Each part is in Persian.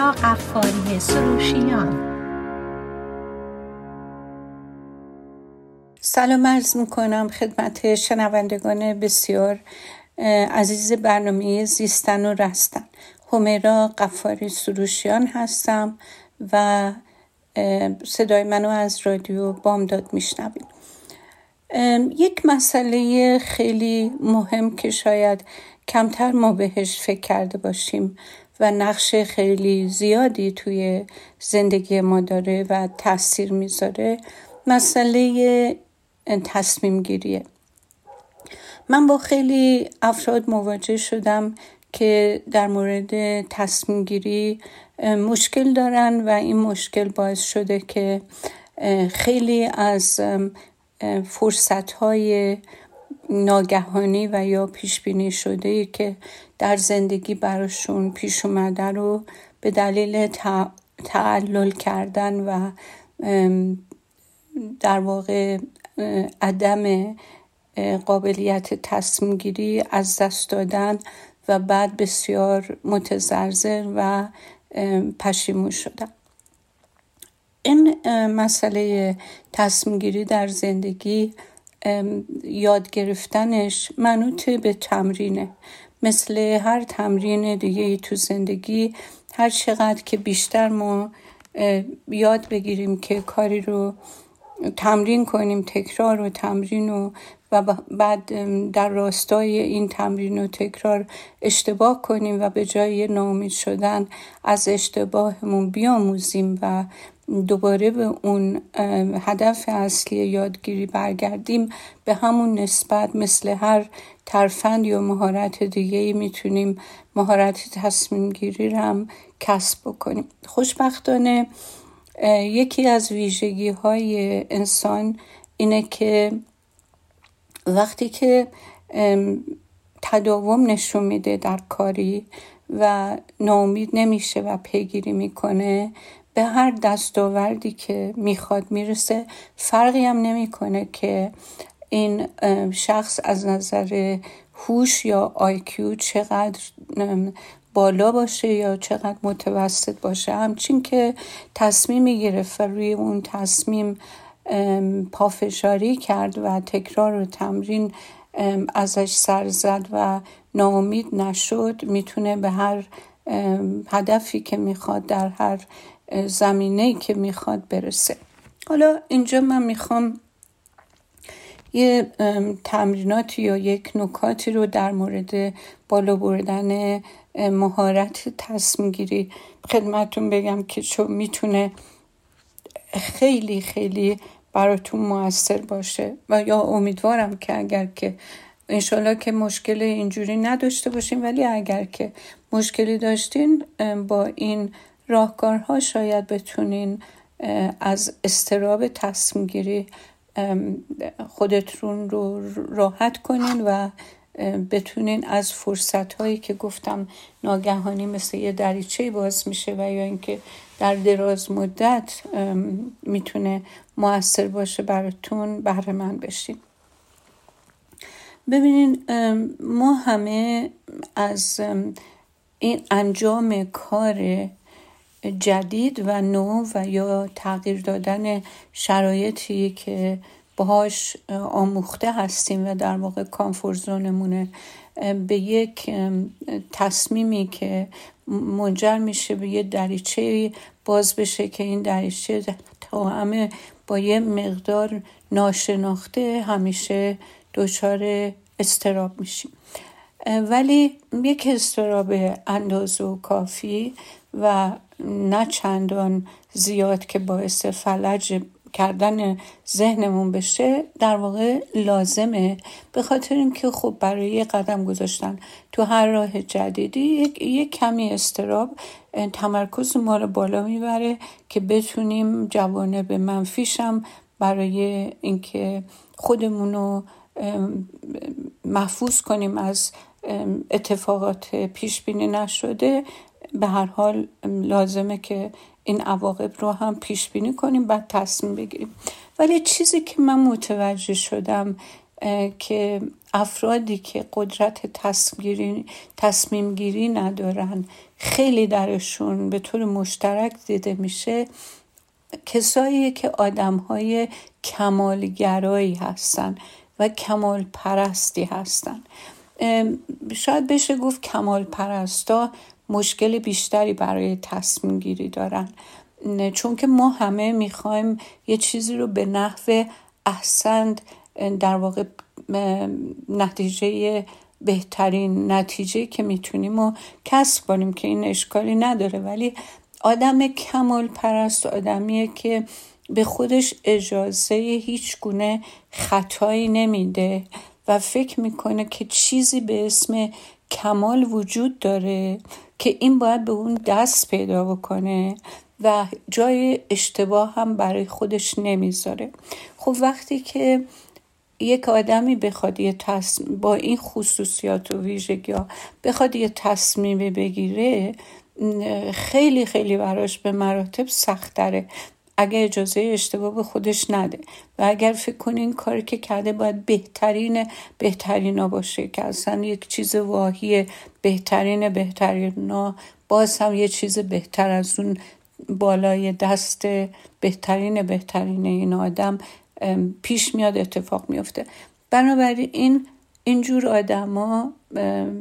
قفاری سروشیان. سلام عرض می‌کنم خدمت شنوندگان بسیار عزیز برنامه زیستن و رستن. همیرا قفاری سروشیان هستم و صدای منو از رادیو بامداد میشنوید. یک مسئله خیلی مهم که شاید کمتر ما بهش فکر کرده باشیم. و نقش خیلی زیادی توی زندگی ما داره و تاثیر می‌ذاره. مسئله تصمیم گیریه. من با خیلی افراد مواجه شدم که در مورد تصمیم گیری مشکل دارن و این مشکل باعث شده که خیلی از فرصت های ناگهانی و یا پیش بینی شده که زندگی براشون پیش اومده رو به دلیل تعلل کردن و در واقع عدم قابلیت تصمیم گیری از دست دادن و بعد بسیار متزرزر و پشیمون شدن. این مسئله تصمیم گیری در زندگی یاد گرفتنش منوط به تمرینه. مثل هر تمرین دیگه تو زندگی هر چقدر که بیشتر ما یاد بگیریم که کاری رو تمرین کنیم تکرار و تمرین و و بعد در راستای این تمرین و تکرار اشتباه کنیم و به جای ناامید شدن از اشتباهمون بیاموزیم و دوباره به اون هدف اصلی یادگیری برگردیم. به همون نسبت مثل هر ترفند یا مهارت دیگه می‌تونیم مهارت تصمیم گیری هم کسب بکنیم. خوشبختانه یکی از ویژگی های انسان اینه که وقتی که تداوم نشون میده در کاری و ناامید نمیشه و پیگیری می‌کنه به هر دستاوردی که می‌خواد می‌رسه فرقی هم نمی‌کنه که این شخص از نظر هوش یا آیکیو چقدر بالا باشه یا چقدر متوسط باشه. همچین که تصمیمی گرفت و روی اون تصمیم پافشاری کرد و تکرار و تمرین ازش سر زد و ناامید نشد می‌تونه به هر هدفی که می‌خواد در هر زمینه که می‌خواد برسه. حالا اینجا من می‌خوام یه تمریناتی یا یک نکاتی رو در مورد بالا بردن مهارت تصمیم گیری خدمتون بگم که چون می‌تونه خیلی خیلی براتون موثر باشه. و یا امیدوارم که اگر که انشالله که مشکل اینجوری نداشته باشین ولی اگر که مشکلی داشتین با این راهکارها شاید بتونین از استراب تصمیم گیری خودتون رو راحت کنین و بتونین از فرصت هایی که گفتم ناگهانی مثل یه دریچه باز میشه و یا اینکه در دراز مدت می‌تونه موثر باشه براتون بهره من بشین. ببینین ما همه از این انجام کار جدید و نو و یا تغییر دادن شرایطی که باهاش آموخته هستیم و در واقع کامفورزونمونه به یک تصمیمی که منجر میشه به یه دریچه باز بشه که این دریچه تا همه با یه مقدار ناشناخته همیشه دچار استراب میشیم. ولی یک استراب اندازه و کافی و نه چندان زیاد که باعث فلج کردن ذهنمون بشه در واقع لازمه. به خاطر اینکه خب برای قدم گذاشتن تو هر راه جدیدی یک, یک کمی استراب تمرکز ما رو بالا می‌بره که بتونیم جوانب منفیشم برای اینکه خودمون رو محفوظ کنیم از اتفاقات پیش بینی نشده. به هر حال لازمه که این عواقب رو هم پیش بینی کنیم بعد تصمیم بگیریم. ولی چیزی که من متوجه شدم که افرادی که قدرت تصمیم گیری ندارن خیلی درشون به طور مشترک دیده میشه کسایی که آدم های کمالگرایی هستن و کمال پرستی هستن شاید بشه گفت کمال پرستا مشکل بیشتری برای تصمیم گیری دارن. چون که ما همه می‌خوایم یه چیزی رو به نحو احسند در واقع نتیجه بهترین نتیجه که می‌تونیم و کسب کنیم که این اشکالی نداره. ولی آدم کمال پرست آدمیه که به خودش اجازه هیچ گونه خطایی نمیده و فکر می‌کنه که چیزی به اسم کمال وجود داره. که این باید به اون دست پیدا بکنه و جای اشتباه هم برای خودش نمی‌ذاره. خب وقتی که یک آدمی بخواد یه تصمیم با این خصوصیات و ویژگی بخواد یه تصمیم بگیره خیلی خیلی براش به مراتب سختره اگر اجازه اشتباه به خودش نده. و اگر فکر کنی این کاری که کرده باید بهترین بهترینا باشه که اصلا یک چیز واهی بهترین بهترینا. باز هم یه چیز بهتر از اون بالای دست بهترین بهترین این آدم پیش میاد اتفاق میفته بنابراین این اینجور آدما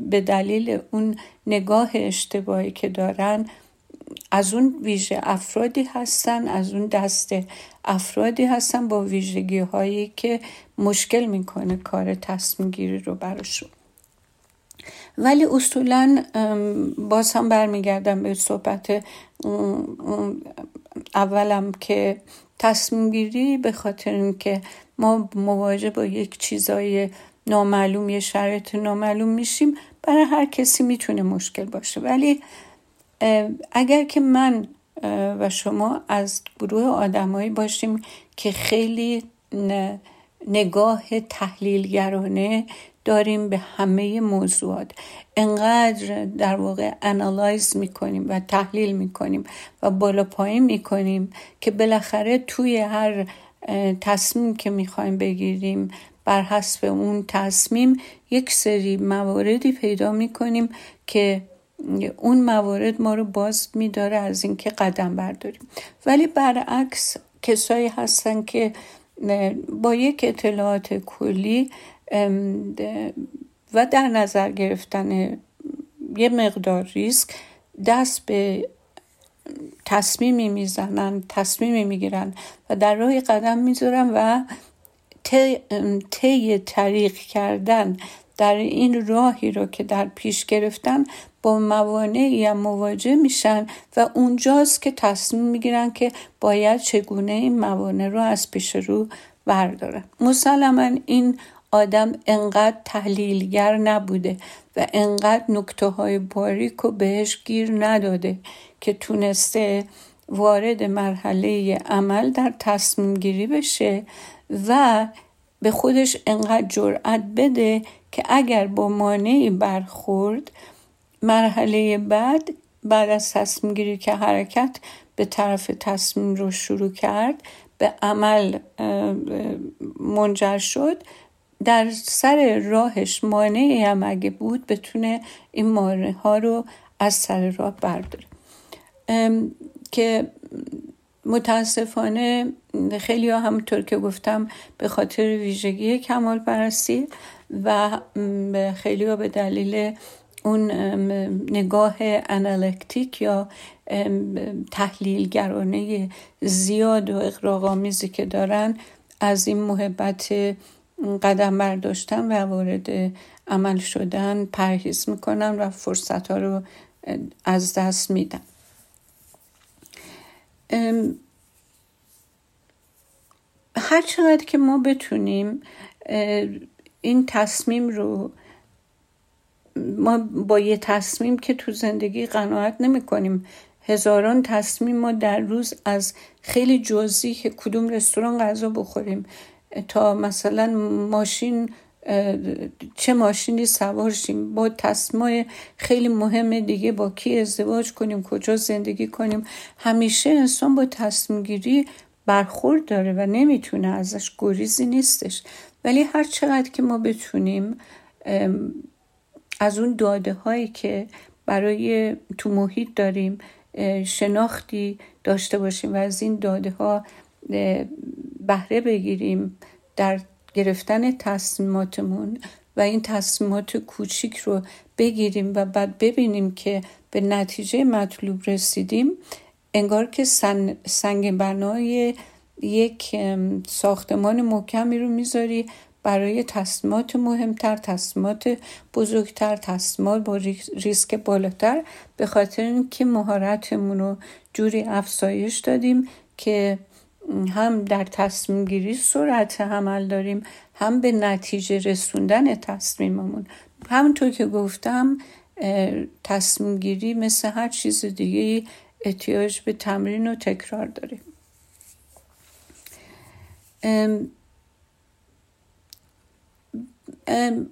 به دلیل اون نگاه اشتباهی که دارن از اون ویژه افرادی هستن از اون دست افرادی هستن با ویژگی هایی که مشکل می‌کنه کار تصمیم گیری رو براشون. ولی اصولا باز هم برمیگردم به صحبت اولم که تصمیم گیری به خاطر اینکه ما مواجه با یک چیزای نامعلوم یه شرایط نامعلوم میشیم برای هر کسی می‌تونه مشکل باشه. ولی اگر که من و شما از گروه آدمایی باشیم که خیلی نگاه تحلیلگرانه داریم به همه موضوعات. انقدر در واقع انالایز می‌کنیم و تحلیل می‌کنیم و بالا پایین می‌کنیم که بالاخره توی هر تصمیم که می‌خوایم بگیریم بر حسب اون تصمیم یک سری مواردی پیدا می‌کنیم که اون موارد ما رو باز میداره از اینکه قدم برداریم. ولی برعکس کسایی هستن که با یک اطلاعات کلی و در نظر گرفتن یه مقدار ریسک دست به تصمیمی می‌زنن تصمیمی می‌گیرن و در راه قدم می‌ذارن و طی طریق کردن در این راهی رو که در پیش گرفتن با موانعی هم مواجه میشن و اونجاست که تصمیم می‌گیرن که باید چگونه این موانع رو از پیش رو بردارن. مسلما این آدم انقدر تحلیلگر نبوده و انقدر نکته های باریک و بهش گیر نداده که تونسته وارد مرحله عمل در تصمیم گیری بشه و به خودش انقدر جرأت بده که اگر با مانعی برخورد مرحله بعد بعد از تصمیم گیری که حرکت به طرف تصمیم رو شروع کرد به عمل منجر شد در سر راهش مانعی هم اگه بود بتونه این مانع ها رو از سر راه برداره. که متاسفانه خیلی ها همونطور که گفتم به خاطر ویژگی کمال پرستی و خیلی به دلیل اون نگاه انالکتیک یا تحلیلگرانه زیاد و اقراغامیزی که دارن از این محبت قدم برداشتن و وارد عمل شدن پرهیز می‌کنن و فرصت ها رو از دست میدن. هر چقدر که ما بتونیم این تصمیم رو ما با یه تصمیم که تو زندگی قناعت نمی کنیم. هزاران تصمیم ما در روز از خیلی جزئی که کدوم رستوران غذا بخوریم. تا مثلا ماشین چه ماشینی سوار شیم. با تصمیم خیلی مهم دیگه با کی ازدواج کنیم کجا زندگی کنیم. همیشه انسان با تصمیم گیری برخورد داره و نمی‌تونه ازش گریزی نیستش. ولی هر چقدر که ما بتونیم از اون داده هایی که برای تو محیط داریم شناختی داشته باشیم و از این داده ها بهره بگیریم در گرفتن تصمیماتمون و این تصمیمات کوچیک رو بگیریم و بعد ببینیم که به نتیجه مطلوب رسیدیم انگار که سنگ بنای یک ساختمان محکمی رو می‌ذاری. برای تصمیمات مهمتر تصمیمات بزرگتر تصمیمات با ریسک بالاتر. به خاطر اینکه مهارتمون رو جوری افزایش دادیم که هم در تصمیم گیری سرعت عمل داریم هم به نتیجه رسوندن تصمیممون. همونطور که گفتم تصمیم گیری مثل هر چیز دیگه احتیاج به تمرین و تکرار داره.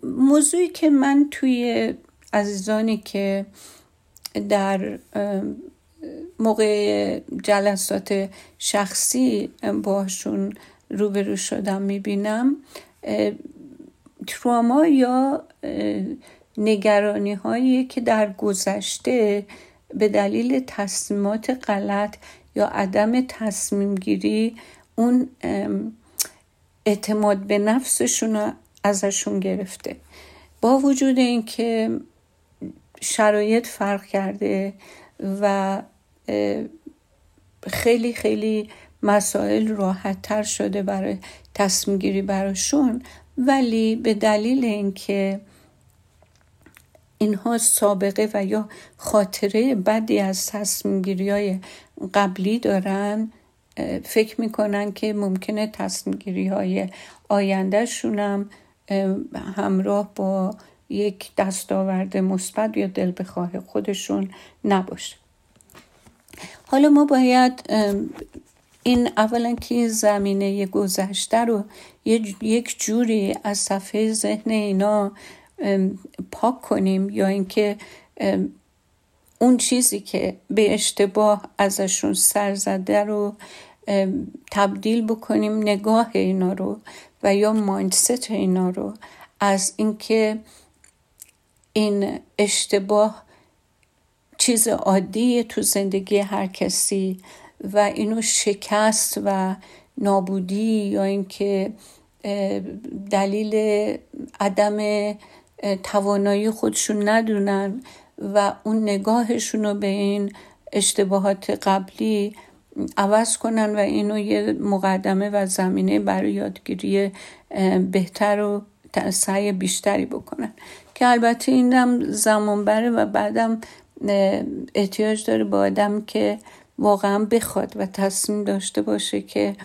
موضوعی که من توی عزیزانی که در موقع جلسات شخصی باشون روبرو شدم می‌بینم تراما یا نگرانی هایی که در گذشته به دلیل تصمیمات غلط یا عدم تصمیم گیری اون اعتماد به نفسشون ازشون گرفته. با وجود اینکه شرایط فرق کرده و خیلی خیلی مسائل راحت تر شده برای تصمیم گیری براشون ولی به دلیل اینکه اینها سابقه و یا خاطره بدی از تصمیم گیری های قبلی دارن فکر می‌کنن که ممکنه تصمیم گیری های آیندهشون هم همراه با یک دستاورد مثبت یا دل بخواه خودشون نباشه. حالا ما باید این اولا که زمینه گذشته رو یک جوری از صفحه ذهن اینا پاک کنیم یا اینکه اون چیزی که به اشتباه ازشون سر زده رو تبدیل بکنیم نگاه اینا رو و یا مایندست اینا رو از اینکه این اشتباه چیز عادی تو زندگی هر کسی و اینو شکست و نابودی یا اینکه دلیل عدم توانایی خودشون ندونن و اون نگاهشون رو به این اشتباهات قبلی عوض کنن و اینو یه مقدمه و زمینه برای یادگیری بهتر و سعی بیشتری بکنن. که البته اینم زمان بره و بعدم احتیاج داره به آدم که واقعا بخواد و تصمیم داشته باشه که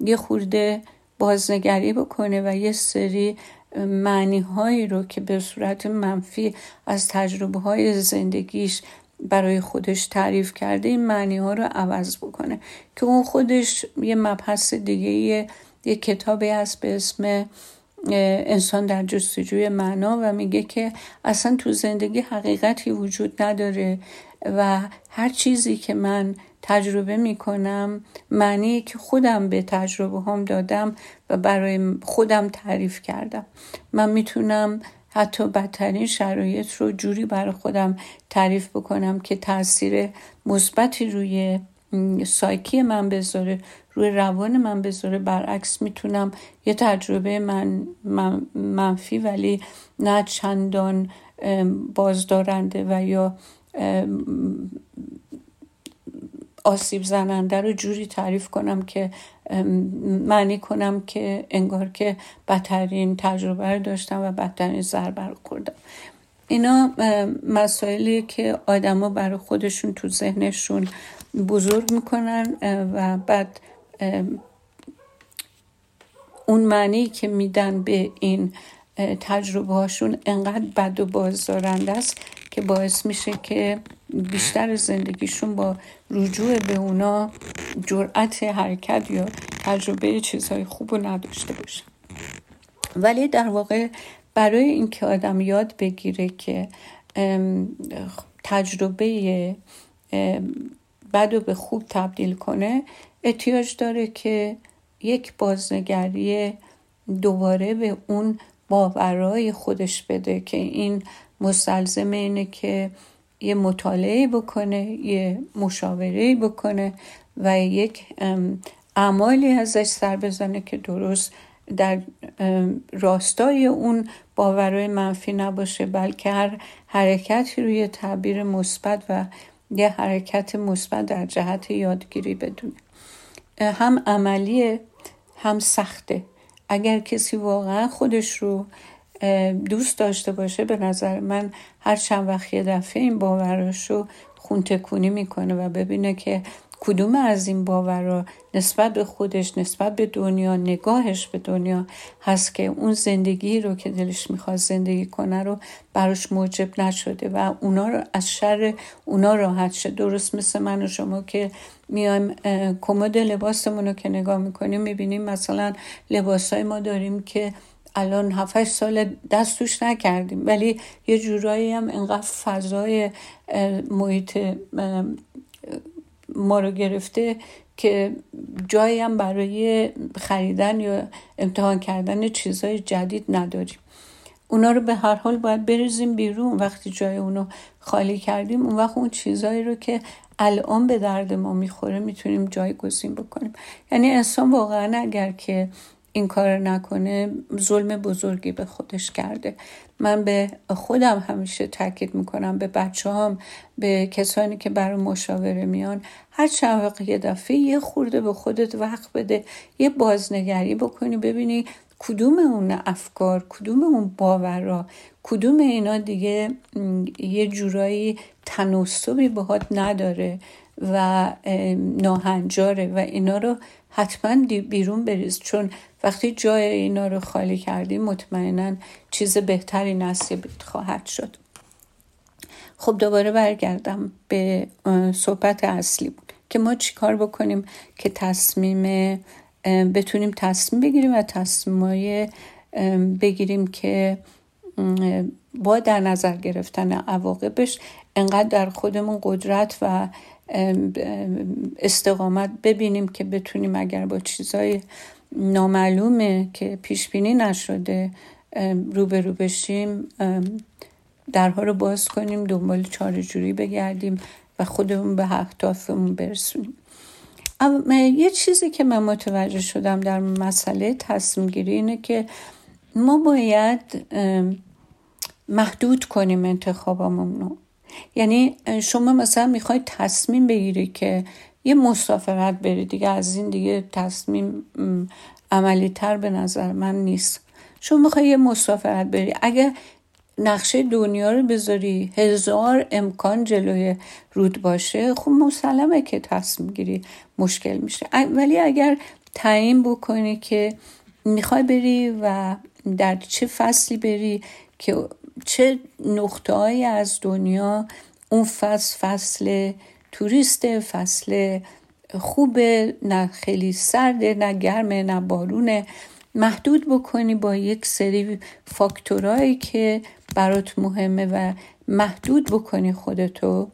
یه خورده بازنگری بکنه و یه سری معنی هایی رو که به صورت منفی از تجربه های زندگیش برای خودش تعریف کرده این معنی ها رو عوض بکنه که اون خودش یه مبحث دیگه یه, یه کتابی هست به اسم انسان در جستجوی معنا و میگه که اصلا تو زندگی حقیقتی وجود نداره و هر چیزی که من تجربه می‌کنم معنی که خودم به تجربه هم دادم و برای خودم تعریف کردم. من می‌تونم حتی بدترین شرایط رو جوری برای خودم تعریف بکنم که تاثیر مثبتی روی سایکی من بذاره روی روان من بذاره. برعکس می‌تونم یه تجربه من, منفی ولی نه چندان بازدارنده و یا آسیب زننده رو جوری تعریف کنم که معنی کنم که انگار که بدترین تجربه رو داشتم و بدترین ضربه رو خوردم. اینا مسائلی که آدما برای خودشون تو ذهنشون بزرگ می‌کنن و بعد اون معنی که میدن به این تجربه هاشون انقدر بد و بازدارنده است که باعث میشه که بیشتر زندگیشون با رجوع به اونا جرأت حرکت یا تجربه چیزهای خوب رو نداشته باشه. ولی در واقع برای اینکه آدم یاد بگیره که تجربه بد و به خوب تبدیل کنه احتیاج داره که یک بازنگری دوباره به اون باورای خودش بده که این مستلزم اینه که یه مطالعه بکنه یه مشاوره بکنه و یک اعمالی ازش سر بزنه که درست در راستای اون باورهای منفی نباشه بلکه هر حرکتی روی تعبیر مثبت و یه حرکت مثبت در جهت یادگیری بدونه. هم عملیه هم سخته. اگر کسی واقعا خودش رو دوست داشته باشه به نظر من هر چند وقت یه دفعه این باوراش رو خونتکونی می‌کنه و ببینه که کدوم از این باورا نسبت به خودش نسبت به دنیا نگاهش به دنیا هست که اون زندگی رو که دلش می‌خواد زندگی کنه رو براش موجب نشده و اونا رو از شر اونا راحت شد درست مثل من و شما که میایم کمد لباسمون رو که نگاه می‌کنیم می‌بینیم مثلا لباسای ما داریم که الان 7 سال دست توش نکردیم. ولی یه جورایی هم انقدر فضای محیط ما رو گرفته که جایی هم برای خریدن یا امتحان کردن چیزهای جدید نداریم. اونا رو به هر حال باید بریزیم بیرون. وقتی جای اونو خالی کردیم اون وقت اون چیزهایی رو که الان به درد ما می‌خوره می‌تونیم جایگزین بکنیم. یعنی انسان واقعا اگر که این کار نکنه ظلم بزرگی به خودش کرده. من به خودم همیشه تاکید می‌کنم به بچه هم به کسانی که برای مشاوره میان. هر چند وقت یه دفعه یه خورده به خودت وقت بده یه بازنگری بکنی ببینی کدوم اون افکار کدوم اون باورا کدوم اینا دیگه یه جورایی تناسبی باهات نداره و ناهنجاره و اینا رو حتما بیرون بریز. چون وقتی جای اینا رو خالی کردی مطمئنا چیز بهتری نصیبت خواهد شد. خب دوباره برگردم به صحبت اصلی بود که ما چیکار بکنیم که تصمیم بتونیم تصمیم بگیریم و تصمیم بگیریم که با در نظر گرفتن عواقبش انقدر در خودمون قدرت و استقامت ببینیم که بتونیم اگر با چیزای نامعلومه که پیش بینی نشده روبرو بشیم درها رو باز کنیم دنبال چاره جوری بگردیم و خودمون به اهدافمون برسونیم. یه چیزی که من متوجه شدم در مسئله تصمیم گیری اینه که ما باید محدود کنیم انتخابمون رو. یعنی شما مثلا می‌خواید تصمیم بگیری که یه مسافرت بری. دیگه از این دیگه تصمیم عملی تر به نظر من نیست. شما می‌خوای یه مسافرت بری. اگه نقشه دنیا رو بذاری هزار امکان جلوی رود باشه خب مسلمه که تصمیم گیری مشکل میشه. ولی اگر تعیین بکنی که می‌خوای بری و در چه فصلی بری که چه نقطه از دنیا اون فصل فصل توریست فصل خوب نه خیلی سرده نه گرمه نه بارونه محدود بکنی با یک سری فاکتورهایی که برات مهمه و محدود بکنی خودتو.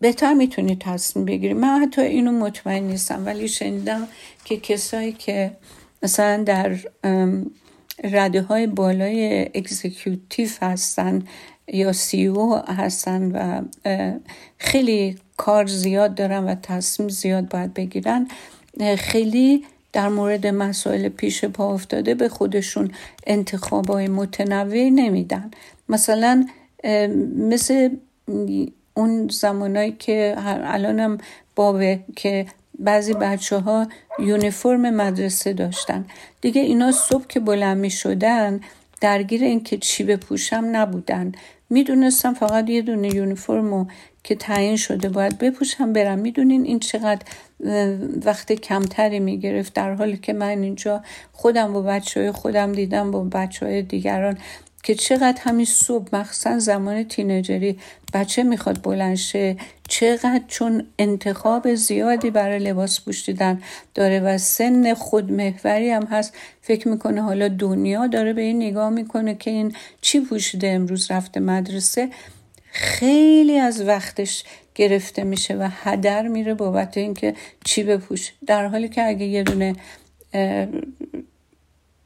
بهتر می‌تونی تصمیم بگیری. من حتی اینو مطمئن نیستم ولی شنیدم که کسایی که مثلا در رده های بالای اکزیکیوتیف هستن یا سی او هستن و خیلی کار زیاد دارن و تصمیم زیاد باید بگیرن. خیلی در مورد مسائل پیش پا افتاده به خودشون انتخاب های متنوع نمیدن. مثلا مثل اون زمانایی که الانم بابه که بعضی بچه ها یونیفرم مدرسه داشتن. دیگه اینا صبح که بلند می شدن درگیر اینکه چی بپوشم نبودن. می‌دونستم فقط یه دونه یونیفرمو که تعیین شده باید بپوشم برم. می‌دونین این چقدر وقت کمتری می‌گرفت در حالی که من اینجا خودم با بچه های خودم دیدم با بچه های دیگران که چقدر همین صبح مخصوصا زمان تینجری بچه می‌خواد بلنشه چقدر چون انتخاب زیادی برای لباس پوشیدن داره و سن خودمحوری هم هست فکر می‌کنه حالا دنیا داره به این نگاه می‌کنه که این چی پوشیده امروز رفته مدرسه. خیلی از وقتش گرفته میشه و هدر میره بابت اینکه چی بپوش در حالی که اگه یه دونه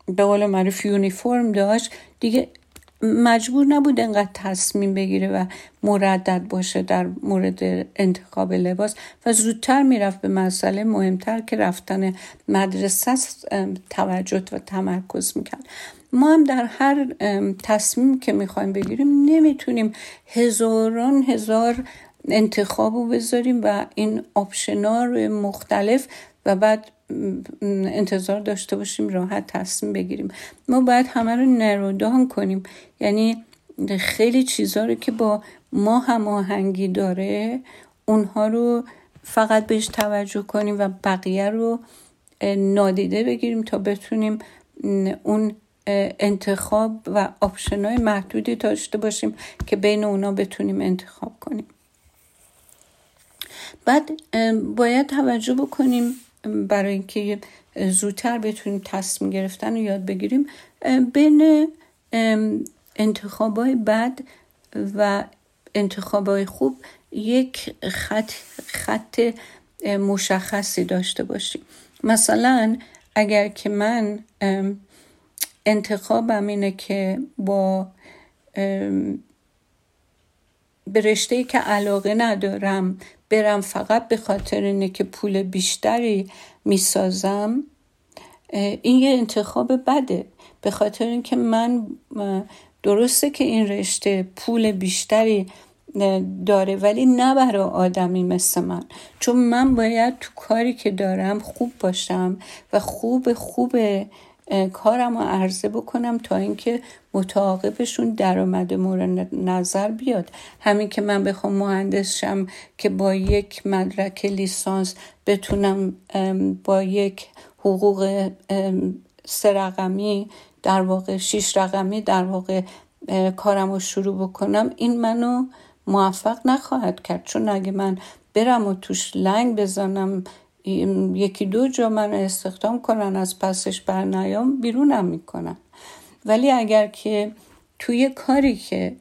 به قول معروف یونیفرم داشت دیگه مجبور نبود انقدر تصمیم بگیره و مردد باشه در مورد انتخاب لباس و زودتر می‌رفت به مسئله مهمتر که رفتن مدرسه توجه و تمرکز می‌کرد. ما هم در هر تصمیم که می‌خوایم بگیریم نمی‌تونیم هزاران هزار انتخاب رو بذاریم و این آپشنا مختلف و بعد انتظار داشته باشیم راحت تصمیم بگیریم. ما باید همه رو نرودان کنیم. یعنی خیلی چیزها رو که با ما هماهنگی داره اونها رو فقط بهش توجه کنیم و بقیه رو نادیده بگیریم تا بتونیم اون انتخاب و آپشن های محدودی داشته باشیم که بین اونا بتونیم انتخاب کنیم. بعد باید توجه بکنیم برای اینکه زودتر بتونیم تصمیم گرفتن رو یاد بگیریم بین انتخابای بد و انتخابای خوب یک خط, خط مشخصی داشته باشیم. مثلا اگر که من انتخابم اینه که با به رشته که علاقه ندارم برم فقط به خاطر اینه که پول بیشتری می‌سازم این یه انتخاب بده. به خاطر اینکه من درسته که این رشته پول بیشتری داره ولی نه برای آدمی مثل من. چون من باید تو کاری که دارم خوب باشم و خوب خوب کارم رو عرضه بکنم تا اینکه متعاقبشون درآمد مورد نظر بیاد. همین که من بخوام مهندس شم که با یک مدرک لیسانس بتونم با یک حقوق سه رقمی در واقع شیش رقمی در واقع کارم رو شروع بکنم این منو موفق نخواهد کرد. چون اگه من برم و توش لنگ بزنم یکی دو جا من استخدام کنن از پسش بر نیام بیرونم می‌کنن. ولی اگر که توی کاری که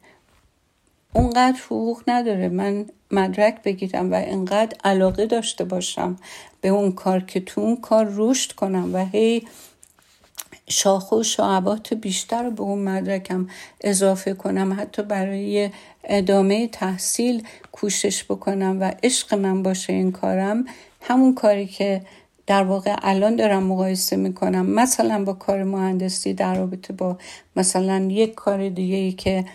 اونقدر حقوق نداره من مدرک بگیرم و انقدر علاقه داشته باشم به اون کار که تو اون کار رشد کنم و هی شاخه و شعبات بیشتر به اون مدرکم اضافه کنم حتی برای ادامه تحصیل کوشش بکنم و عشق من باشه این کارم همون کاری که در واقع الان دارم مقایسه می‌کنم. مثلا با کار مهندسی در رابطه با مثلا یک کار دیگه ای که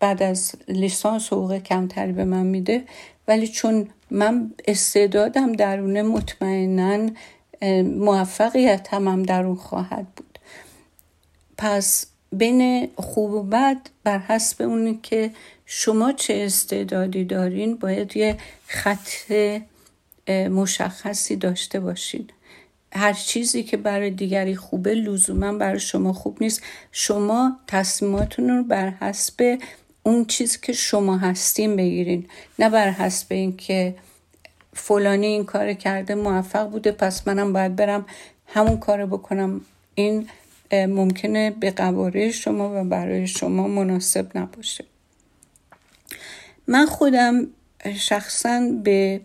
بعد از لیسانس حقوق کمتری به من میده ولی چون من استعدادم درونه مطمئنا موفقیت هم در اون خواهد بود. پس بین خوب و بد بر حسب اونی که شما چه استعدادی دارین باید یه خط مشخصی داشته باشین. هر چیزی که برای دیگری خوبه لزوما برای شما خوب نیست. شما تصمیماتون رو بر حسب اون چیزی که شما هستین بگیرین. نه بر حسب اینکه فلانی این کار کرده موفق بوده پس منم باید برم همون کار بکنم. این ممکنه به قواره شما و برای شما مناسب نباشه. من خودم شخصا به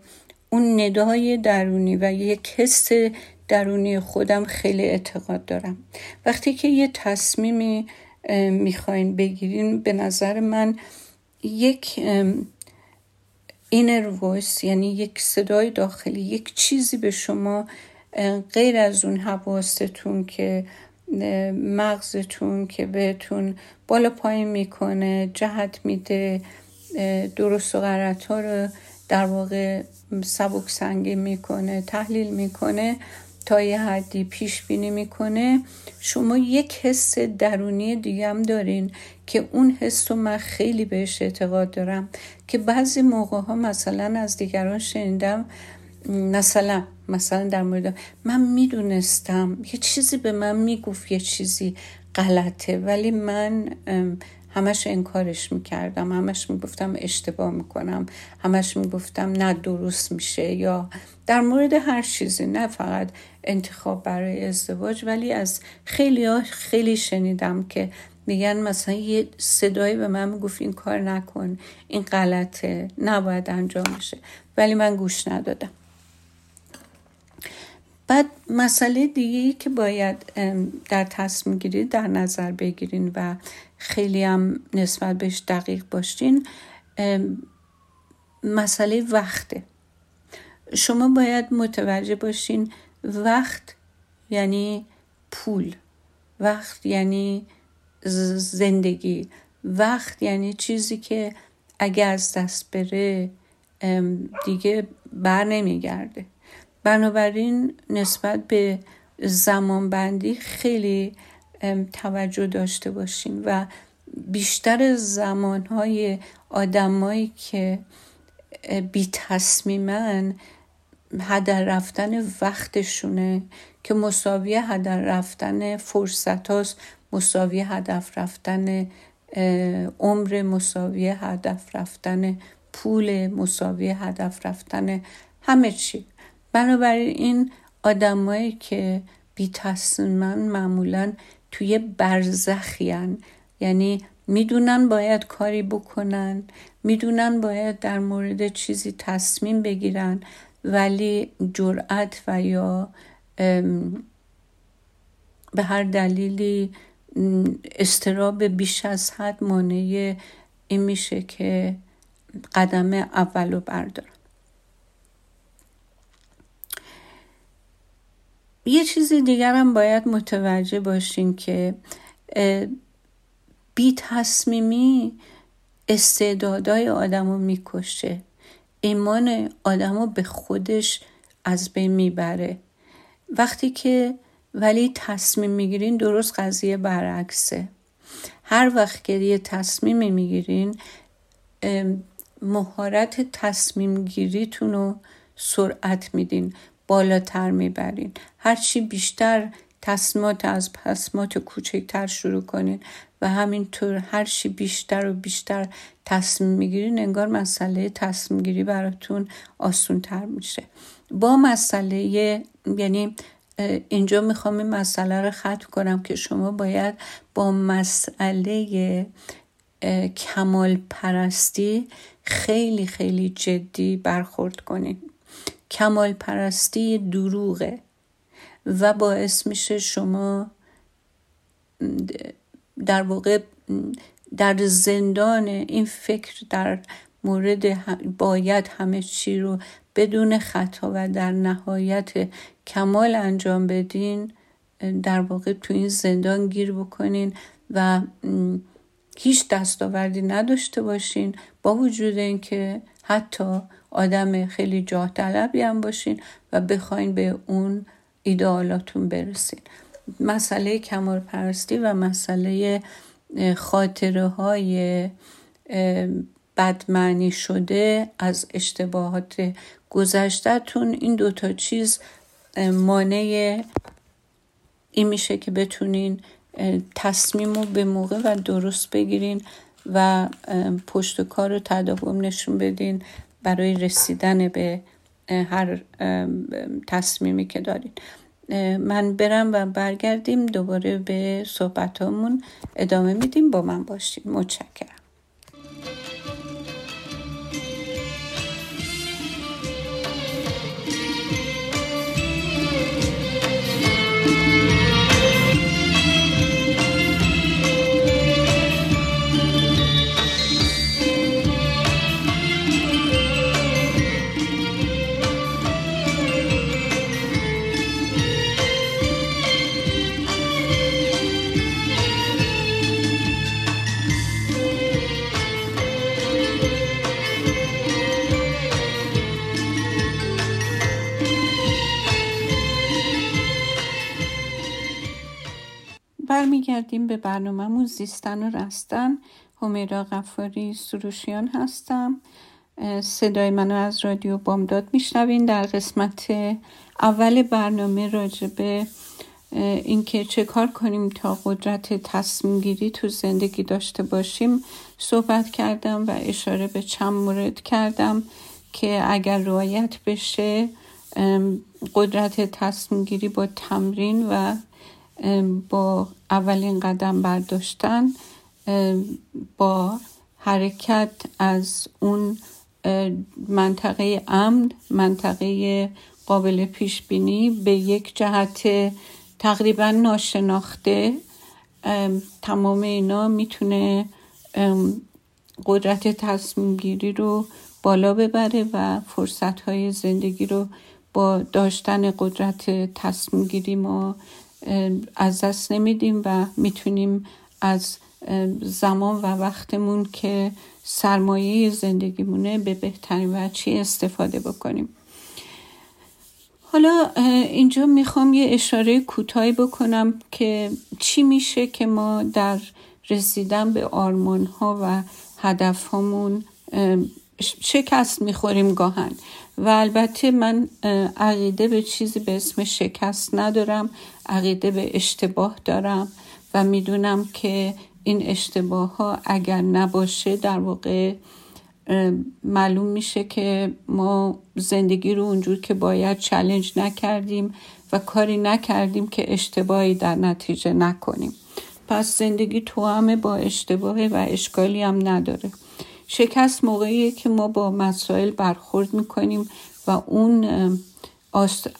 اون ندای درونی و یک حس درونی خودم خیلی اعتقاد دارم. وقتی که یه تصمیمی می‌خواین بگیرین به نظر من یک اینر وایس یعنی یک صدای داخلی یک چیزی به شما غیر از اون حواستون که مغزتون که بهتون بالا پایین می‌کنه جهت میده درست و غلط ها رو در واقع سبک سنگی می‌کنه تحلیل می‌کنه تا یه حدی پیش بینی می‌کنه. شما یک حس درونی دیگه هم دارین که اون حس رو من خیلی بهش اعتقاد دارم. که بعضی موقع ها مثلا از دیگران شنیدم مثلا مثلا در مورد من می‌دونستم یه چیزی به من می‌گفت یه چیزی غلطه ولی من همش انکارش می‌کردم همش می‌گفتم اشتباه می‌کنم همش می‌گفتم نه درست میشه یا در مورد هر چیزی نه فقط انتخاب برای ازدواج ولی از خیلی ها خیلی شنیدم که میگن مثلا یه صدایی به من می‌گفت این کار نکن این غلطه نباید انجام بشه ولی من گوش ندادم. بعد مسئله دیگه که باید در تصمیم گیری در نظر بگیرین و خیلی هم نسبت بهش دقیق باشین مسئله وقته. شما باید متوجه باشین وقت یعنی پول. وقت یعنی زندگی. وقت یعنی چیزی که اگه از دست بره دیگه بر نمیگرده. بنابراین نسبت به زمانبندی خیلی توجه داشته باشین و بیشتر زمانهای آدمایی که بی تصمیمن هدر رفتن وقتشونه که مساوی هدر رفتن فرصت هاست مساوی هدف رفتن عمر مساوی هدف رفتن پول مساوی هدف رفتن همه چی. بنابراین این آدمایی که بی تصمیمن معمولا توی برزخیان یعنی می‌دونن باید کاری بکنن می‌دونن باید در مورد چیزی تصمیم بگیرن ولی جرأت و یا به هر دلیلی استراب بیش از حد مانع این میشه که قدم اولو بردارن. یه چیزی دیگر هم باید متوجه باشین که بی تصمیمی استعدادای آدم رو می‌کشه. ایمان آدم رو به خودش از بین می‌بره. وقتی که ولی تصمیم می‌گیرین درست قضیه برعکسه. هر وقت که یه تصمیمی می‌گیرین مهارت تصمیم گیریتون رو سرعت میدین. بالاتر می‌برین. هرچی بیشتر تصمیمات از تصمیمات کوچکتر شروع کنین و همینطور هر چی بیشتر و بیشتر تصمیم می‌گیرین انگار مسئله تصمیم گیری براتون آسون تر میشه. با مسئله یعنی اینجا می‌خوام این مسئله رو ختم کنم که شما باید با مسئله کمال پرستی خیلی خیلی جدی برخورد کنید کمال پرستی دروغه و باعث میشه شما در واقع در زندان این فکر در مورد باید همه چی رو بدون خطا و در نهایت کمال انجام بدین در واقع تو این زندان گیر بکنین و هیچ دستاوردی نداشته باشین با وجود اینکه حتی آدم خیلی جاه طلبی هم باشین و بخواین به اون ایدئالاتون برسین. مسئله کمال پرستی و مسئله خاطره های بدمعنی شده از اشتباهات گذشتهتون این دوتا چیز مانع این میشه که بتونین تصمیم رو به موقع و درست بگیرین و پشت کار رو تداوم نشون بدین برای رسیدن به هر تصمیمی که دارین. من برم و برگردیم دوباره به صحبتامون ادامه میدیم. با من باشیم متشکرم. برمیگردیم به برنامهمون زیستن و رستن. همیرا غفاری سروشیان هستم. صدای منو از رادیو بامداد میشنوین. در قسمت اول برنامه راجع به اینکه چه کار کنیم تا قدرت تصمیم گیری تو زندگی داشته باشیم. صحبت کردم و اشاره به چند مورد کردم که اگر رعایت بشه قدرت تصمیم گیری با تمرین و با اولین قدم برداشتن با حرکت از اون منطقه امن منطقه قابل پیش بینی به یک جهت تقریبا ناشناخته. تمام اینا می‌تونه قدرت تصمیم گیری رو بالا ببره و فرصت های زندگی رو با داشتن قدرت تصمیم گیری ما از دست نمیدیم و می‌تونیم از زمان و وقتمون که سرمایه زندگیمونه به بهترین وجهی استفاده بکنیم. حالا اینجا می‌خوام یه اشاره کوتاهی بکنم که چی میشه که ما در رسیدن به آرمان ها و هدف هامون شکست می‌خوریم گاهن. و البته من عقیده به چیزی به اسم شکست ندارم عقیده به اشتباه دارم و می‌دونم که این اشتباه ها اگر نباشه در واقع معلوم میشه که ما زندگی رو اونجور که باید چلنج نکردیم و کاری نکردیم که اشتباهی در نتیجه نکنیم. پس زندگی تو همه با اشتباه و اشکالی هم نداره. شکست موقعیه که ما با مسائل برخورد می‌کنیم و اون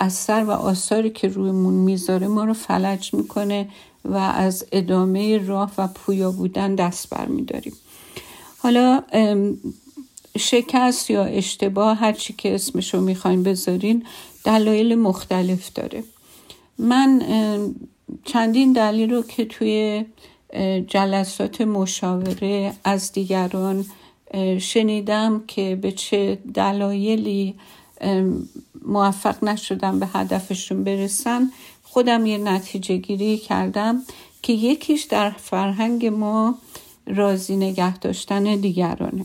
اثر و آثاری که رویمون می‌ذاره ما رو فلج می‌کنه و از ادامه راه و پویا بودن دست برمیداریم حالا شکست یا اشتباه هر چی که اسمشو می‌خواین بذارین دلایل مختلف داره. من چندین دلیل رو که توی جلسات مشاوره از دیگران شنیدم که به چه دلایلی موفق نشدم به هدفشون برسن. خودم یه نتیجه گیری کردم که یکیش در فرهنگ ما راضی نگه داشتن دیگرانه.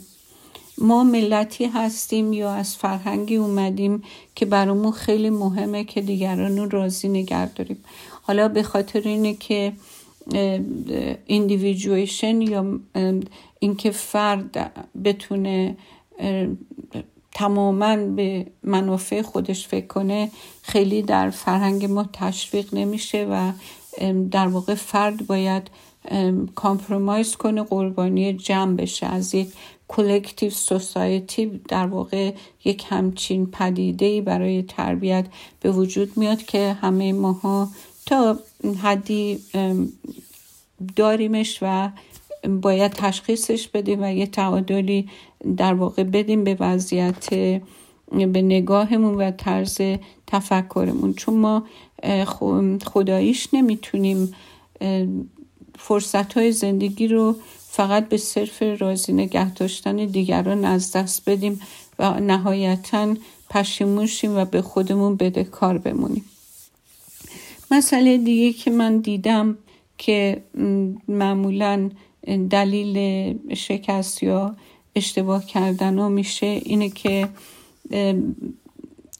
ما ملتی هستیم یا از فرهنگی اومدیم که برامون خیلی مهمه که دیگران رو راضی نگه داریم. حالا به خاطر اینه که individuation یا اینکه فرد بتونه تماما به منافع خودش فکر کنه خیلی در فرهنگ ما تشویق نمیشه و در واقع فرد باید compromise کنه قربانی جمع بشه. از یک کلکتیو سوسایتی در واقع یک همچین پدیده برای تربیت به وجود میاد که همه ماها تا حدی داریمش و باید تشخیصش بدیم و یه تعادلی در واقع بدیم به وضعیت به نگاهمون و طرز تفکرمون. چون ما خداییش نمی‌تونیم فرصت های زندگی رو فقط به صرف راضی نگه داشتن دیگران از دست بدیم و نهایتا پشیمون شیم و به خودمون بده کار بمونیم. مسئله دیگه که من دیدم که معمولا دلیل شکست یا اشتباه کردن ها میشه اینه که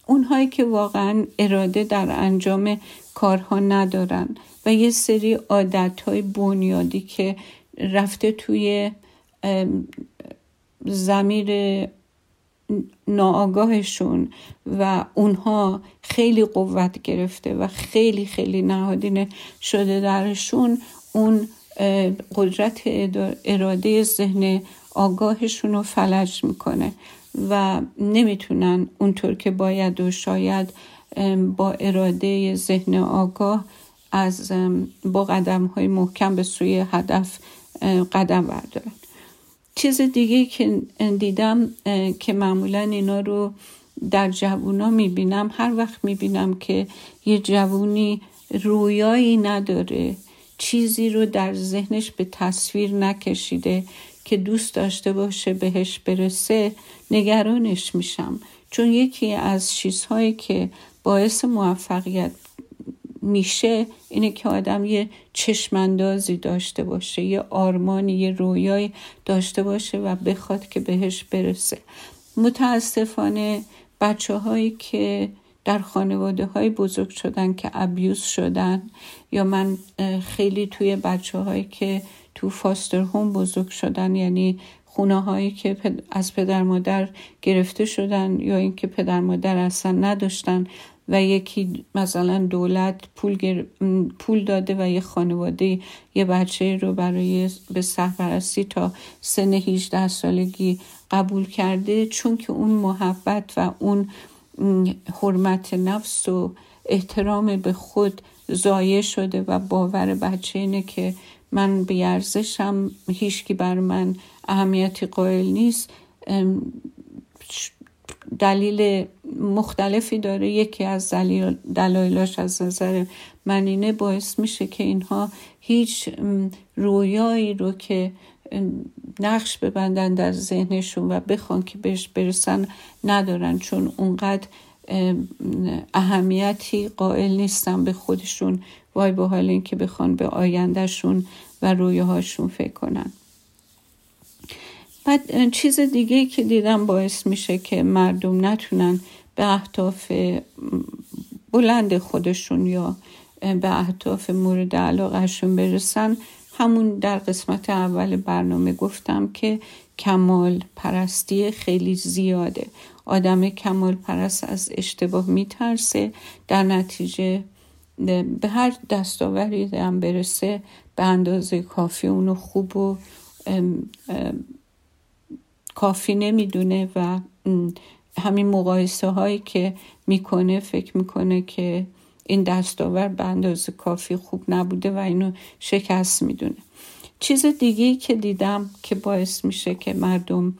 اونهایی که واقعا اراده در انجام کارها ندارن و یه سری عادت های بنیادی که رفته توی زمیر ناآگاهشون و اونها خیلی قوت گرفته و خیلی خیلی نهادینه شده درشون اون قدرت اراده ذهن آگاهشون رو فلج می‌کنه و نمی‌تونن اونطور که باید و شاید با اراده ذهن آگاه از با قدم های محکم به سوی هدف قدم بردارن. چیز دیگه که دیدم که معمولا اینا رو در جوونا می‌بینم. هر وقت می‌بینم که یه جوونی رویایی نداره چیزی رو در ذهنش به تصویر نکشیده که دوست داشته باشه بهش برسه نگرانش میشم. چون یکی از چیزهایی که باعث موفقیت میشه اینه که آدم یه چشماندازی داشته باشه یه آرمانی یه رویایی داشته باشه و بخواد که بهش برسه. متاسفانه بچه هایی که در خانواده های بزرگ شدن که ابیوز شدن یا من خیلی توی بچه هایی که تو فاستر هوم بزرگ شدن یعنی خونه هایی که از پدر مادر گرفته شدن یا اینکه پدر مادر اصلا نداشتن و یکی مثلا دولت پول, پول داده و یه خانواده یه بچه رو برای به سرپرستی تا سن 18 سالگی قبول کرده چون که اون محبت و اون حرمت نفس و احترام به خود زایه شده و باور بچه اینه که من بیارزشم هیچکی بر من اهمیتی قائل نیست. دلیل مختلفی داره. یکی از دلایلاش از نظر من اینه باعث میشه که اینها هیچ رویایی رو که نقش ببندن در ذهنشون و بخوان که بهش برسن ندارن. چون اونقدر اهمیتی قائل نیستن به خودشون. وای به حال اینکه بخوان به آیندهشون و رویاهاشون فکر کنن. بعد چیز دیگه که دیدم باعث میشه که مردم نتونن به اهداف بلند خودشون یا به اهداف مورد علاقهشون برسن همون در قسمت اول برنامه گفتم که کمال پرستی خیلی زیاده. آدم کمال پرست از اشتباه میترسه در نتیجه به هر دستاوری هم برسه به اندازه کافی اونو خوب و کافی نمی‌دونه و همین مقایسه هایی که می‌کنه فکر می‌کنه که این دستاور به اندازه کافی خوب نبوده و اینو شکست می‌دونه. چیز دیگه که دیدم که باعث میشه که مردم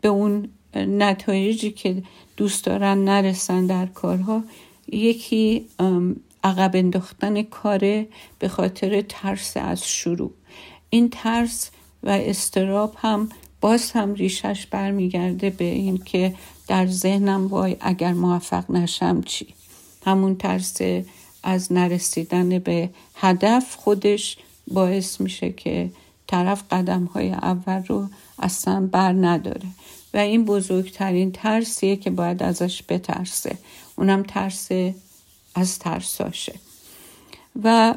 به اون نتایجی که دوست دارن نرسن در کارها یکی عقب انداختن کاره به خاطر ترس از شروع. این ترس و استراب هم باز هم ریشش برمیگرده به این که در ذهنم وای اگر موفق نشم چی؟ همون ترس از نرسیدن به هدف خودش باعث میشه که طرف قدم های اول رو اصلا بر نداره. و این بزرگترین ترسیه که باید ازش بترسه. اونم ترس از ترساشه. و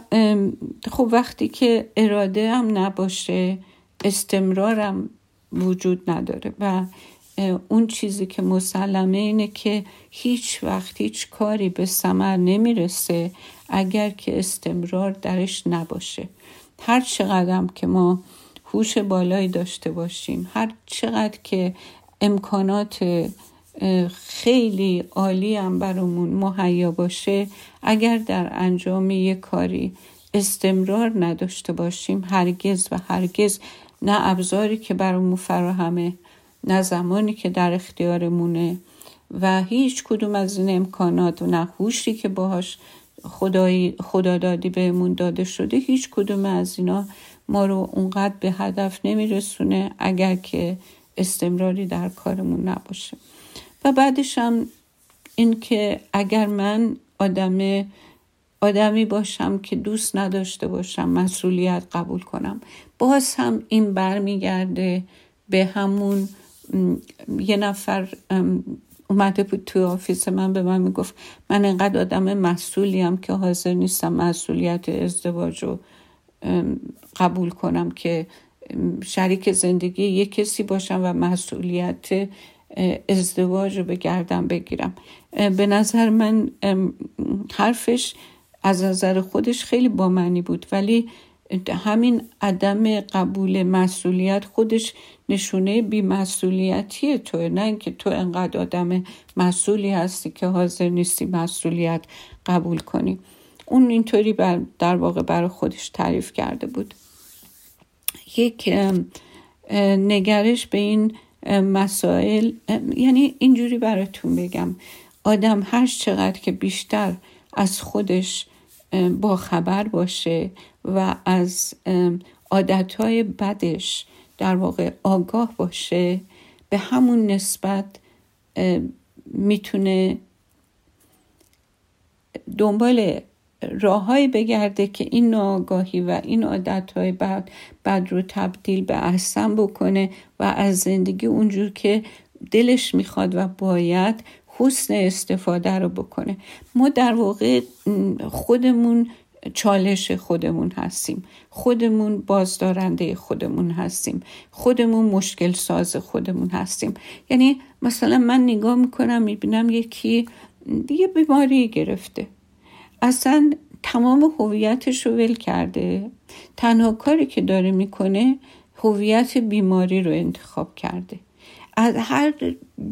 خب وقتی که اراده هم نباشه استمرارم وجود نداره و اون چیزی که مسلمه اینه که هیچ وقت هیچ کاری به ثمر نمی‌رسه اگر که استمرار درش نباشه. هر چقدر که ما هوش بالایی داشته باشیم هر چقدر که امکانات خیلی عالی هم برامون مهیا باشه اگر در انجام یک کاری استمرار نداشته باشیم هرگز و هرگز نه ابزاری که برامون فراهمه نه زمانی که در اختیارمونه و هیچ کدوم از این امکانات و نه هوشی که باهاش خدایی خدا دادی بهمون داده شده هیچ کدوم از اینا ما رو اونقدر به هدف نمیرسونه اگر که استمراری در کارمون نباشه. و بعدش هم این که اگر من آدم آدمی باشم که دوست نداشته باشم مسئولیت قبول کنم. باز هم این برمیگرده به همون یه نفر اومده بود توی آفیس من به من می‌گفت من انقدر آدم مسئولیم که حاضر نیستم مسئولیت ازدواج رو قبول کنم که شریک زندگی یک کسی باشم و مسئولیت ازدواج رو به گردم بگیرم. به نظر من حرفش از نظر خودش خیلی با معنی بود. ولی همین عدم قبول مسئولیت خودش نشونه بیمسئولیتی توه نه اینکه تو انقدر آدم مسئولی هستی که حاضر نیستی مسئولیت قبول کنی. اون اینطوری در واقع برای خودش تعریف کرده بود. یک نگرش به این مسائل یعنی اینجوری براتون بگم. آدم هر چقدر که بیشتر از خودش با خبر باشه و از عادتهای بدش در واقع آگاه باشه. به همون نسبت می‌تونه دنبال راههایی بگرده که این ناآگاهی و این عادتهای بد, بد رو تبدیل به احسن بکنه و از زندگی اونجور که دلش می‌خواد و باید حسن استفاده رو بکنه. ما در واقع خودمون چالش خودمون هستیم. خودمون بازدارنده خودمون هستیم. خودمون مشکل ساز خودمون هستیم. یعنی مثلا من نگاه می‌کنم می‌بینم یکی یه بیماری گرفته. اصلا تمام هویتش رو ول کرده. تنها کاری که داره می‌کنه هویت بیماری رو انتخاب کرده. از هر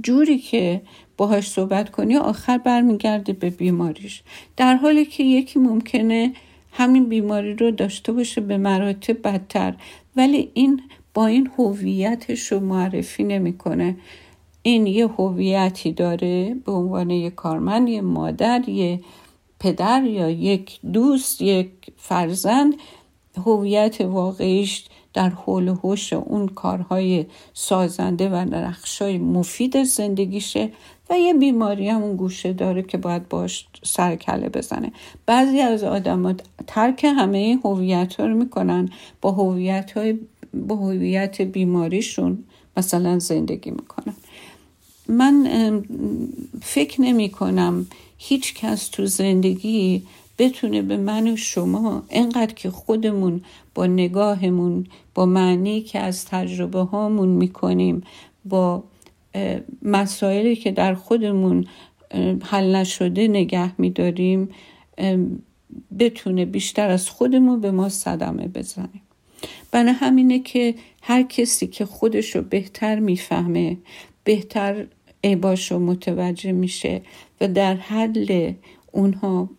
جوری که باهاش صحبت کنی آخر برمیگرده به بیماریش. در حالی که یکی ممکنه همین بیماری رو داشته باشه به مراتب بدتر ولی این با این هویتش رو معرفی نمی‌کنه. این یه هویتی داره به عنوان یه کارمند یه مادر یه پدر یا یک دوست یک فرزند. هویت واقعیش در حول و اون کارهای سازنده و نقشای مفید زندگیشه. و یه بیماری هم اون گوشه داره که باید باش سرکله بزنه. بعضی از آدم ترک همه هویت ها رو می‌کنن با هویت های با هویت بیماریشون مثلا زندگی می‌کنن. من فکر نمی کنم هیچ کس تو زندگی بتونه به من و شما انقدر که خودمون با نگاهمون با معنی که از تجربه هامون می‌کنیم با مسائلی که در خودمون حل نشده نگه میداریم بتونه بیشتر از خودمون به ما صدمه بزنه. بنا همینه که هر کسی که خودش رو بهتر می‌فهمه بهتر عیباش رو متوجه میشه و در حل اونها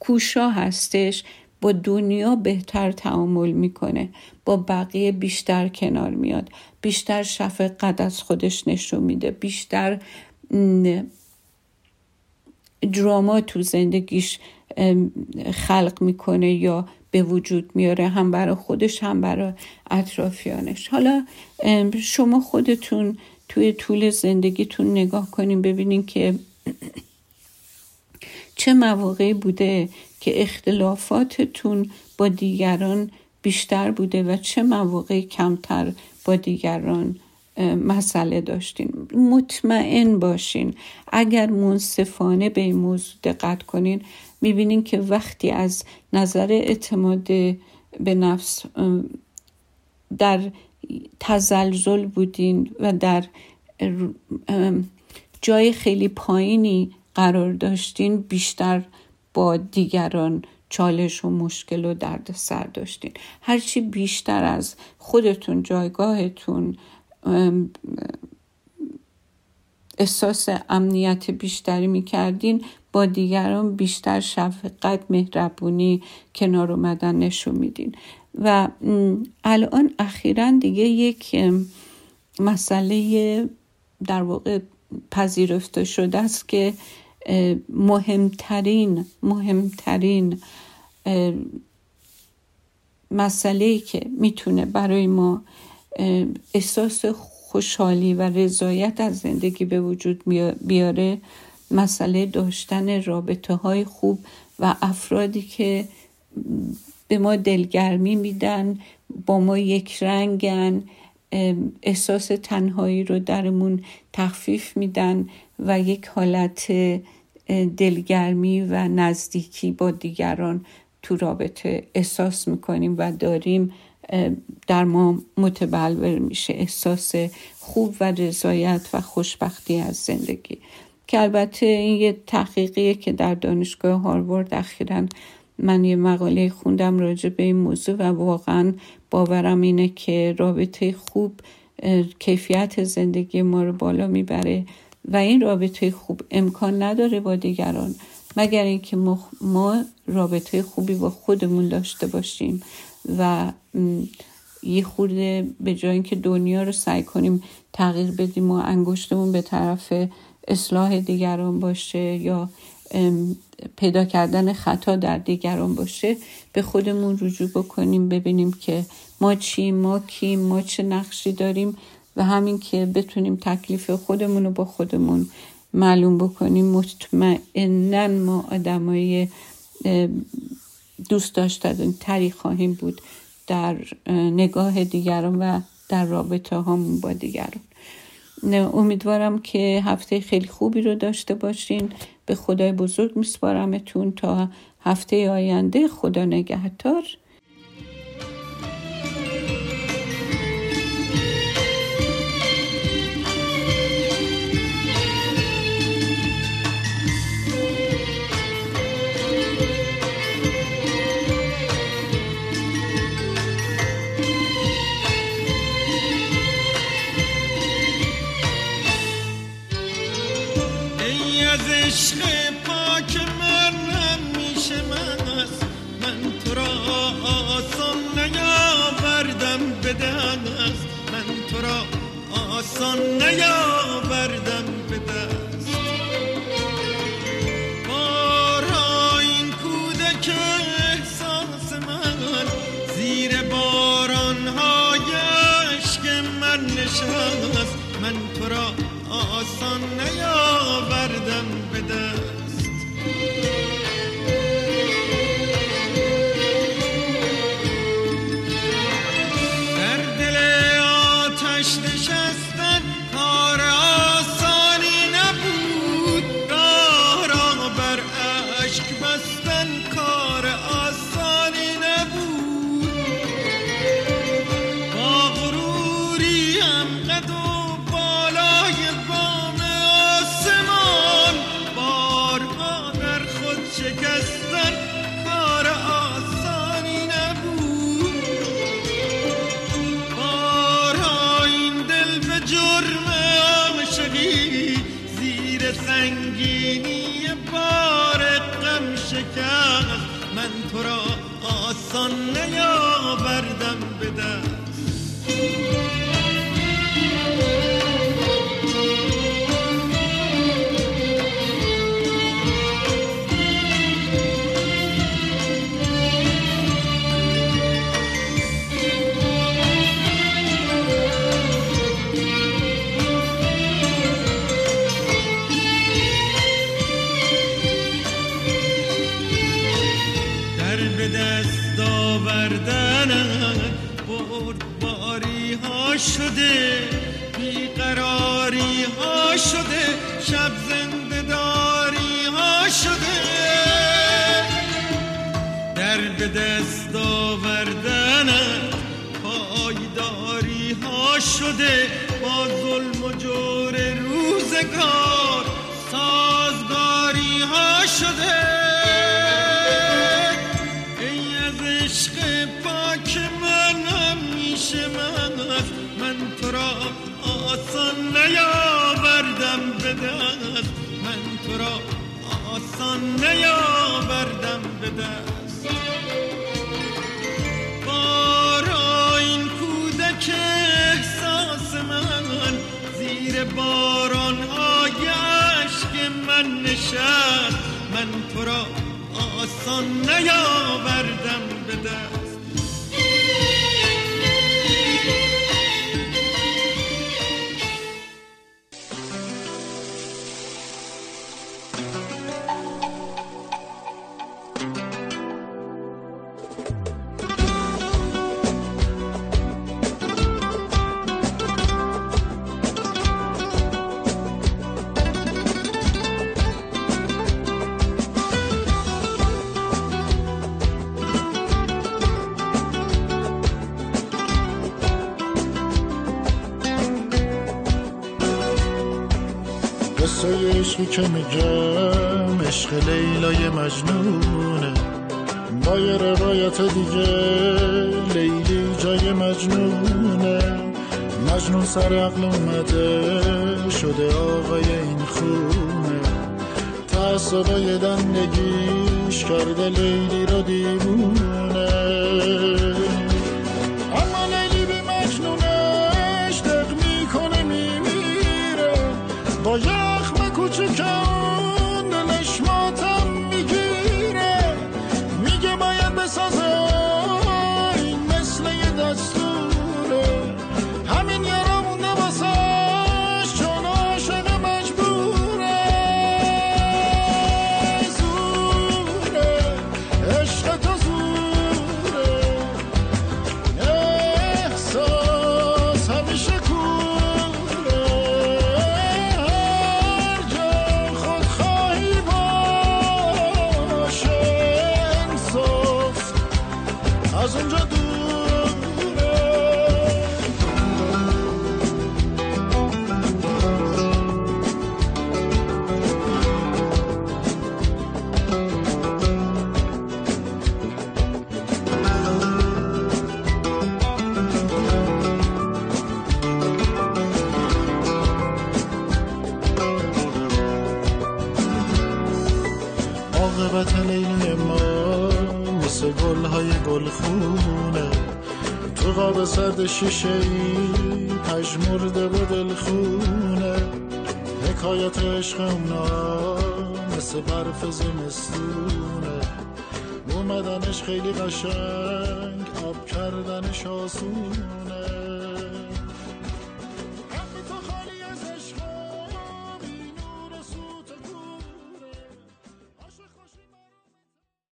کوشا هستش با دنیا بهتر تعامل می‌کنه. با بقیه بیشتر کنار میاد. بیشتر شفقت از خودش نشون میده. بیشتر دراما تو زندگیش خلق می‌کنه یا به وجود میاره. هم برای خودش هم برای اطرافیانش. حالا شما خودتون توی طول زندگیتون نگاه کنیم ببینین که چه مواقعی بوده که اختلافاتتون با دیگران بیشتر بوده و چه مواقعی کمتر با دیگران مسئله داشتین. مطمئن باشین. اگر منصفانه به این موضوع دقت کنین می‌بینین که وقتی از نظر اعتماد به نفس در تزلزل بودین و در جای خیلی پایینی قرار داشتین بیشتر با دیگران چالش و مشکل و درد سر داشتین هرچی بیشتر از خودتون جایگاهتون احساس امنیت بیشتری می‌کردین با دیگران بیشتر شفقت مهربونی کنار اومدن نشون میدین. و الان اخیرا دیگه یک مسئله در واقع پذیرفته شده است که مهمترین مهمترین مسئله که می‌تونه برای ما احساس خوشحالی و رضایت از زندگی به وجود بیاره مسئله داشتن رابطه های خوب و افرادی که به ما دلگرمی میدن با ما یک رنگن احساس تنهایی رو درمون تخفیف میدن. و یک حالت دلگرمی و نزدیکی با دیگران تو رابطه احساس می‌کنیم و داریم در ما متبلور میشه احساس خوب و رضایت و خوشبختی از زندگی. که البته این یه تحقیقیه که در دانشگاه هاروارد اخیرا من یه مقاله خوندم راجع به این موضوع و واقعا باورم اینه که رابطه خوب کیفیت زندگی ما رو بالا می‌بره. و این رابطه خوب امکان نداره با دیگران مگر اینکه ما رابطه خوبی با خودمون داشته باشیم و یه خورده به جای اینکه دنیا رو سعی کنیم تغییر بدیم و انگشتمون به طرف اصلاح دیگران باشه یا پیدا کردن خطا در دیگران باشه به خودمون رجوع بکنیم ببینیم که ما چی ما کی ما چه نقشی داریم و همین که بتونیم تکلیف خودمون رو با خودمون معلوم بکنیم مطمئنا ما آدمای دوست داشتن تری خواهیم بود در نگاه دیگران و در رابطه هامون با دیگران. امیدوارم که هفته خیلی خوبی رو داشته باشین. به خدای بزرگ میسپارمتون تا هفته آینده. خدا نگهدار. بدن از من تو را آسان نیاب تو را آسان نیاوردم به دست. من تو را آسان نیاوردم به دست. بارا این کودک احساس من زیر باران آگش که من نشست. من تو را آسان نیاوردم به دست. حرفی که میگم؟ عشق لیلای مجنونه. با یه روایت دیگه لیلی جای مجنونه. مجنون سر عقل اومده شده آقای این خونه. تعصبای دندگیش کرده لیلی را دیوونه. 不知道 خونه تو قاب سرد شیشه ای پژمرده و دل خونه حکایت عشق اونا مثل برف زمستونه. اومدنش خیلی قشنگ آب کردنش آسونه.